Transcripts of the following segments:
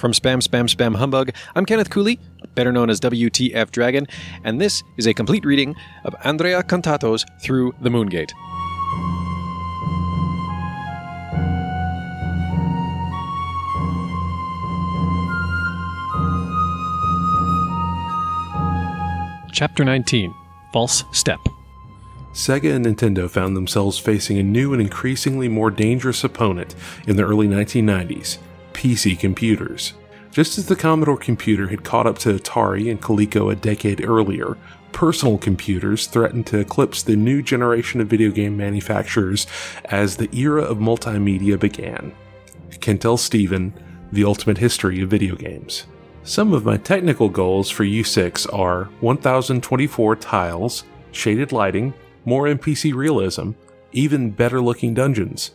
From Spam Spam Spam Humbug, I'm Kenneth Cooley, better known as WTF Dragon, and this is a complete reading of Andrea Contato's Through the Moongate. Chapter 19 False Step. Sega and Nintendo found themselves facing a new and increasingly more dangerous opponent in the early 1990s PC computers. Just as the Commodore computer had caught up to Atari and Coleco a decade earlier, personal computers threatened to eclipse the new generation of video game manufacturers as the era of multimedia began. Kentel Stephen, The Ultimate History of Video Games. Some of my technical goals for U6 are 1024 tiles, shaded lighting, more NPC realism, even better looking dungeons.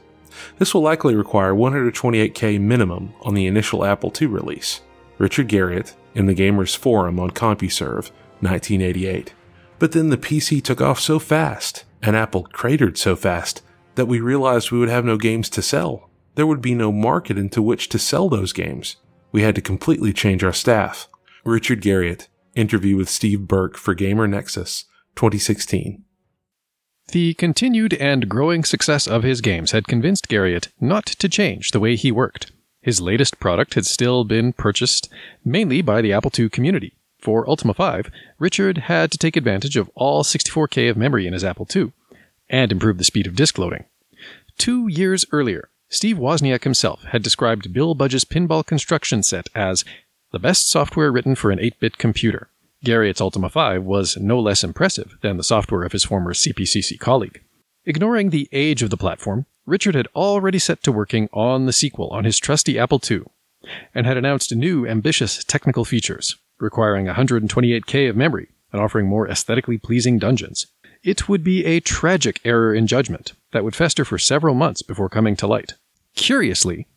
This will likely require 128K minimum on the initial Apple II release. Richard Garriott in the Gamers Forum on CompuServe, 1988. But then the PC took off so fast, and Apple cratered so fast, that we realized we would have no games to sell. There would be no market into which to sell those games. We had to completely change our staff. Richard Garriott, interview with Steve Burke for Gamer Nexus, 2016. The continued and growing success of his games had convinced Garriott not to change the way he worked. His latest product had still been purchased mainly by the Apple II community. For Ultima 5, Richard had to take advantage of all 64K of memory in his Apple II and improve the speed of disk loading. Two years earlier, Steve Wozniak himself had described Bill Budge's pinball construction set as the best software written for an 8 bit computer. Garriott's Ultima 5 was no less impressive than the software of his former CPCC colleague. Ignoring the age of the platform, Richard had already set to working on the sequel on his trusty Apple II and had announced new ambitious technical features, requiring 128K of memory and offering more aesthetically pleasing dungeons. It would be a tragic error in judgment that would fester for several months before coming to light. Curiously,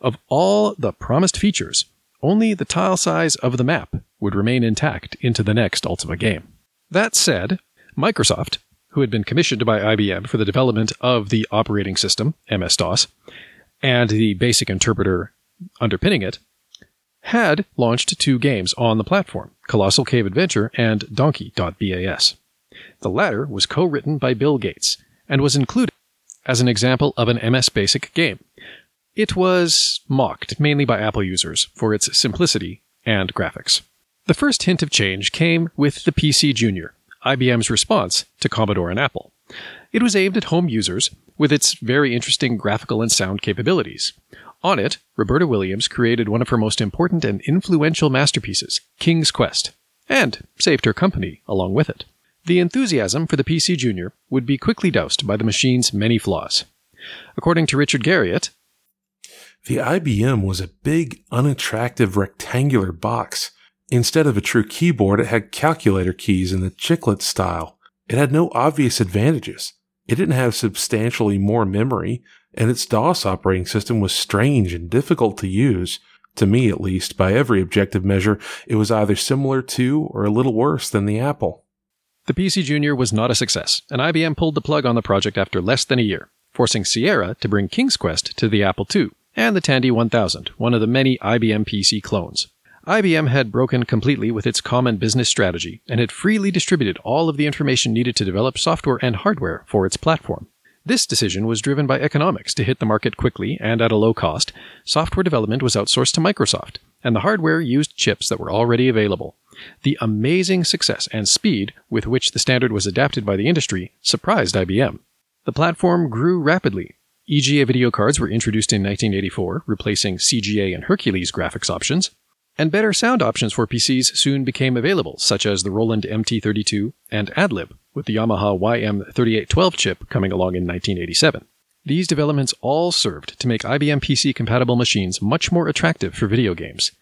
of all the promised features, only the tile size of the map would remain intact into the next Ultima game. That said, Microsoft, who had been commissioned by IBM for the development of the operating system, MS DOS, and the basic interpreter underpinning it, had launched two games on the platform Colossal Cave Adventure and Donkey.bas. The latter was co written by Bill Gates and was included as an example of an MS Basic game. It was mocked mainly by Apple users for its simplicity and graphics. The first hint of change came with the PC Junior, IBM's response to Commodore and Apple. It was aimed at home users with its very interesting graphical and sound capabilities. On it, Roberta Williams created one of her most important and influential masterpieces, King's Quest, and saved her company along with it. The enthusiasm for the PC Junior would be quickly doused by the machine's many flaws. According to Richard Garriott, the IBM was a big, unattractive rectangular box Instead of a true keyboard, it had calculator keys in the chiclet style. It had no obvious advantages. It didn't have substantially more memory, and its DOS operating system was strange and difficult to use. To me, at least, by every objective measure, it was either similar to or a little worse than the Apple. The PC Junior was not a success, and IBM pulled the plug on the project after less than a year, forcing Sierra to bring King's Quest to the Apple II and the Tandy 1000, one of the many IBM PC clones. IBM had broken completely with its common business strategy and had freely distributed all of the information needed to develop software and hardware for its platform. This decision was driven by economics to hit the market quickly and at a low cost. Software development was outsourced to Microsoft, and the hardware used chips that were already available. The amazing success and speed with which the standard was adapted by the industry surprised IBM. The platform grew rapidly. EGA video cards were introduced in 1984, replacing CGA and Hercules graphics options. And better sound options for PCs soon became available, such as the Roland MT32 and AdLib, with the Yamaha YM3812 chip coming along in 1987. These developments all served to make IBM PC compatible machines much more attractive for video games.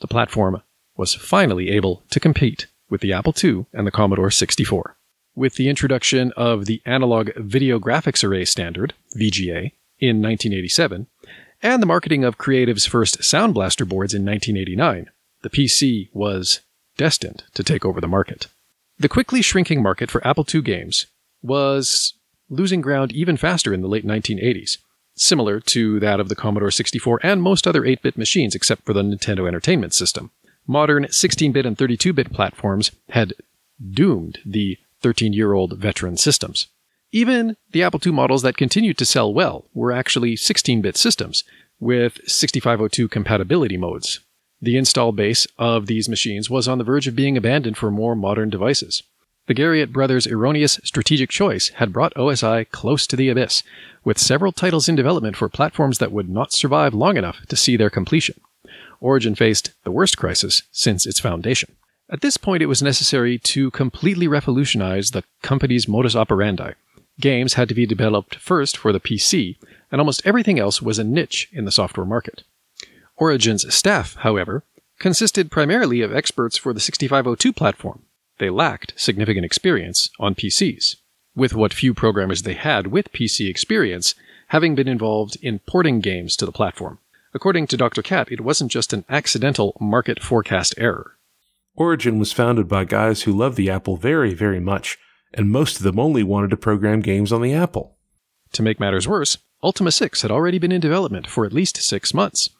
The platform was finally able to compete with the Apple II and the Commodore 64. With the introduction of the Analog Video Graphics Array Standard, VGA, in 1987, and the marketing of Creative's first Sound Blaster boards in 1989, the PC was destined to take over the market. The quickly shrinking market for Apple II games was losing ground even faster in the late 1980s. similar to that of the Commodore 64 and most other 8 bit machines except for the Nintendo Entertainment System. Modern 16 bit and 32 bit platforms had doomed the 13 year old veteran systems. Even the Apple II models that continued to sell well were actually 16 bit systems with 6502 compatibility modes. The install base of these machines was on the verge of being abandoned for more modern devices. The Garriott brothers' erroneous strategic choice had brought OSI close to the abyss, with several titles in development for platforms that would not survive long enough to see their completion. Origin faced the worst crisis since its foundation. At this point, it was necessary to completely revolutionize the company's modus operandi. Games had to be developed first for the PC, and almost everything else was a niche in the software market. Origin's staff, however, consisted primarily of experts for the 6502 platform. They lacked significant experience on PCs, with what few programmers they had with PC experience having been involved in porting games to the platform. According to Dr. Cat, it wasn't just an accidental market forecast error. Origin was founded by guys who loved the Apple very, very much, and most of them only wanted to program games on the Apple. To make matters worse, Ultima 6 had already been in development for at least six months.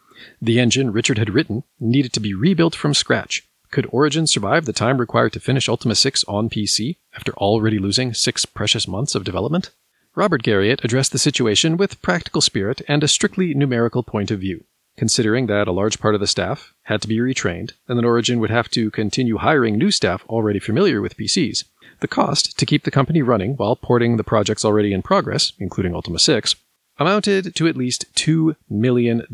The engine Richard had written needed to be rebuilt from scratch. Could Origin survive the time required to finish Ultima 6 on PC after already losing six precious months of development? Robert Garriott addressed the situation with practical spirit and a strictly numerical point of view. Considering that a large part of the staff had to be retrained, and that Origin would have to continue hiring new staff already familiar with PCs, the cost to keep the company running while porting the projects already in progress, including Ultima 6, amounted to at least $2 million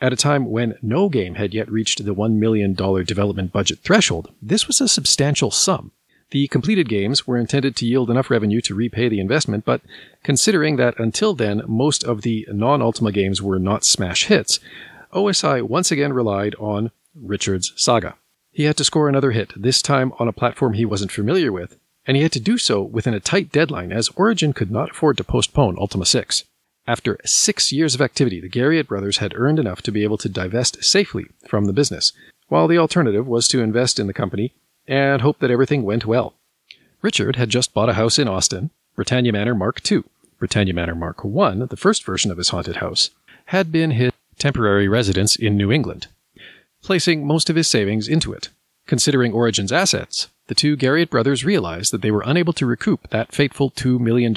at a time when no game had yet reached the $1 million development budget threshold, this was a substantial sum. The completed games were intended to yield enough revenue to repay the investment, but considering that until then most of the non Ultima games were not smash hits, OSI once again relied on Richard's Saga. He had to score another hit, this time on a platform he wasn't familiar with, and he had to do so within a tight deadline as Origin could not afford to postpone Ultima 6. After six years of activity, the Garriott brothers had earned enough to be able to divest safely from the business, while the alternative was to invest in the company and hope that everything went well. Richard had just bought a house in Austin, Britannia Manor Mark II. Britannia Manor Mark I, the first version of his haunted house, had been his temporary residence in New England, placing most of his savings into it. Considering Origin's assets, the two Garriott brothers realized that they were unable to recoup that fateful $2 million,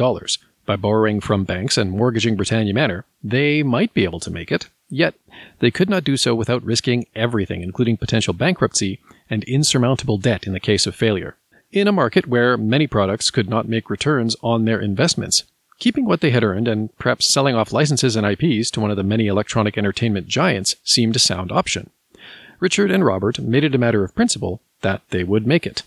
by borrowing from banks and mortgaging Britannia Manor, they might be able to make it, yet they could not do so without risking everything, including potential bankruptcy and insurmountable debt in the case of failure. In a market where many products could not make returns on their investments, keeping what they had earned and perhaps selling off licenses and IPs to one of the many electronic entertainment giants seemed a sound option. Richard and Robert made it a matter of principle that they would make it.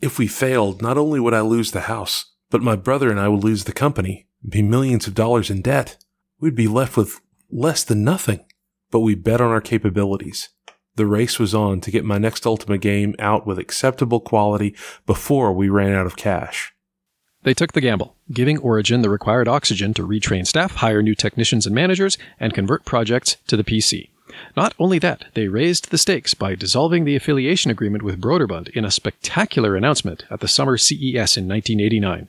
If we failed, not only would I lose the house, but my brother and I would lose the company, be millions of dollars in debt. We'd be left with less than nothing. But we bet on our capabilities. The race was on to get my next Ultima game out with acceptable quality before we ran out of cash. They took the gamble, giving Origin the required oxygen to retrain staff, hire new technicians and managers, and convert projects to the PC. Not only that, they raised the stakes by dissolving the affiliation agreement with Broderbund in a spectacular announcement at the summer CES in 1989.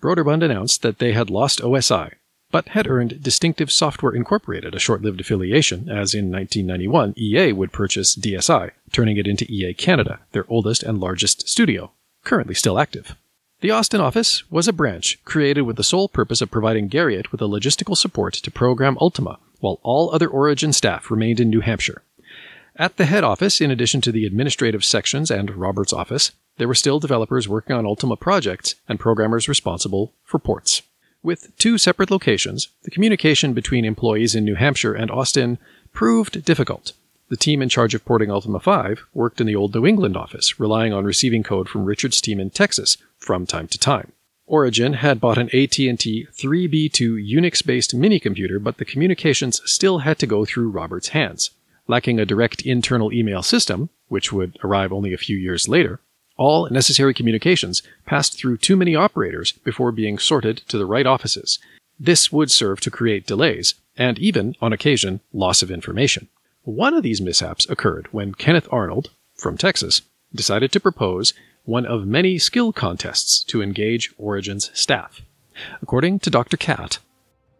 Broderbund announced that they had lost OSI, but had earned Distinctive Software Incorporated, a short lived affiliation, as in 1991 EA would purchase DSI, turning it into EA Canada, their oldest and largest studio, currently still active. The Austin office was a branch created with the sole purpose of providing Garriott with the logistical support to program Ultima, while all other Origin staff remained in New Hampshire. At the head office, in addition to the administrative sections and Robert's office, there were still developers working on Ultima projects and programmers responsible for ports. With two separate locations, the communication between employees in New Hampshire and Austin proved difficult. The team in charge of porting Ultima 5 worked in the old New England office, relying on receiving code from Richard's team in Texas from time to time. Origin had bought an AT&T 3B2 Unix-based mini computer, but the communications still had to go through Robert's hands. Lacking a direct internal email system, which would arrive only a few years later, all necessary communications passed through too many operators before being sorted to the right offices. This would serve to create delays, and even, on occasion, loss of information. One of these mishaps occurred when Kenneth Arnold, from Texas, decided to propose one of many skill contests to engage Origin's staff. According to Dr. Cat,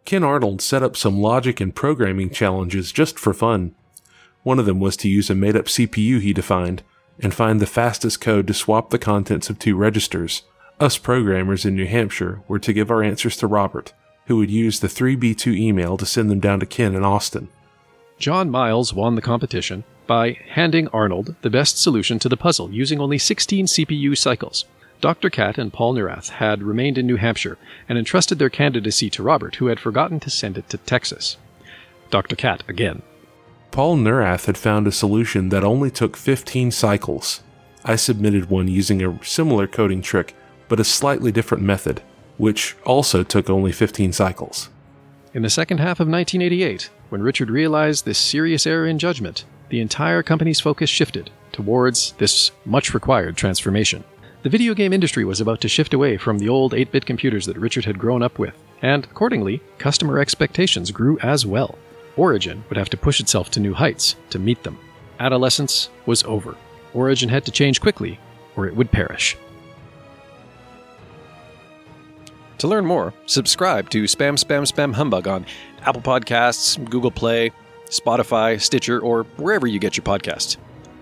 Ken Arnold set up some logic and programming challenges just for fun. One of them was to use a made up CPU he defined and find the fastest code to swap the contents of two registers. Us programmers in New Hampshire were to give our answers to Robert, who would use the 3B2 email to send them down to Ken in Austin. John Miles won the competition by handing Arnold the best solution to the puzzle using only 16 CPU cycles. Dr. Cat and Paul Neurath had remained in New Hampshire and entrusted their candidacy to Robert, who had forgotten to send it to Texas. Dr. Cat again. Paul Neurath had found a solution that only took 15 cycles. I submitted one using a similar coding trick, but a slightly different method, which also took only 15 cycles. In the second half of 1988, when Richard realized this serious error in judgment, the entire company's focus shifted towards this much required transformation. The video game industry was about to shift away from the old 8 bit computers that Richard had grown up with, and accordingly, customer expectations grew as well. Origin would have to push itself to new heights to meet them. Adolescence was over. Origin had to change quickly, or it would perish. To learn more, subscribe to Spam Spam Spam Humbug on Apple Podcasts, Google Play, Spotify, Stitcher, or wherever you get your podcasts.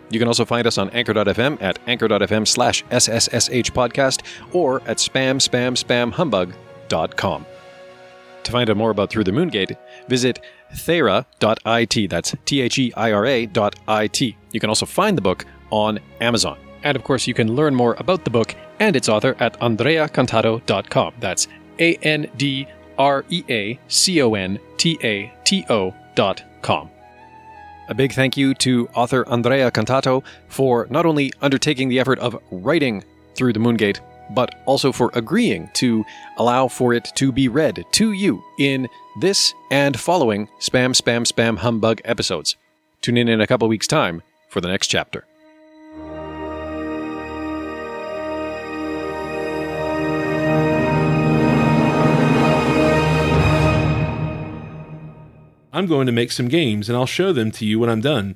You can also find us on anchor.fm at anchor.fm slash SSSH podcast or at spamspamspamhumbug.com. To find out more about Through the Moongate, visit theira.it. That's T H E I R A dot IT. You can also find the book on Amazon. And of course, you can learn more about the book and its author at andreacontato.com. That's A N D R E A C O N T A T O dot A big thank you to author Andrea Contato for not only undertaking the effort of writing Through the Moongate, but also for agreeing to allow for it to be read to you in this and following Spam Spam Spam Humbug episodes. Tune in in a couple weeks' time for the next chapter. I'm going to make some games and I'll show them to you when I'm done.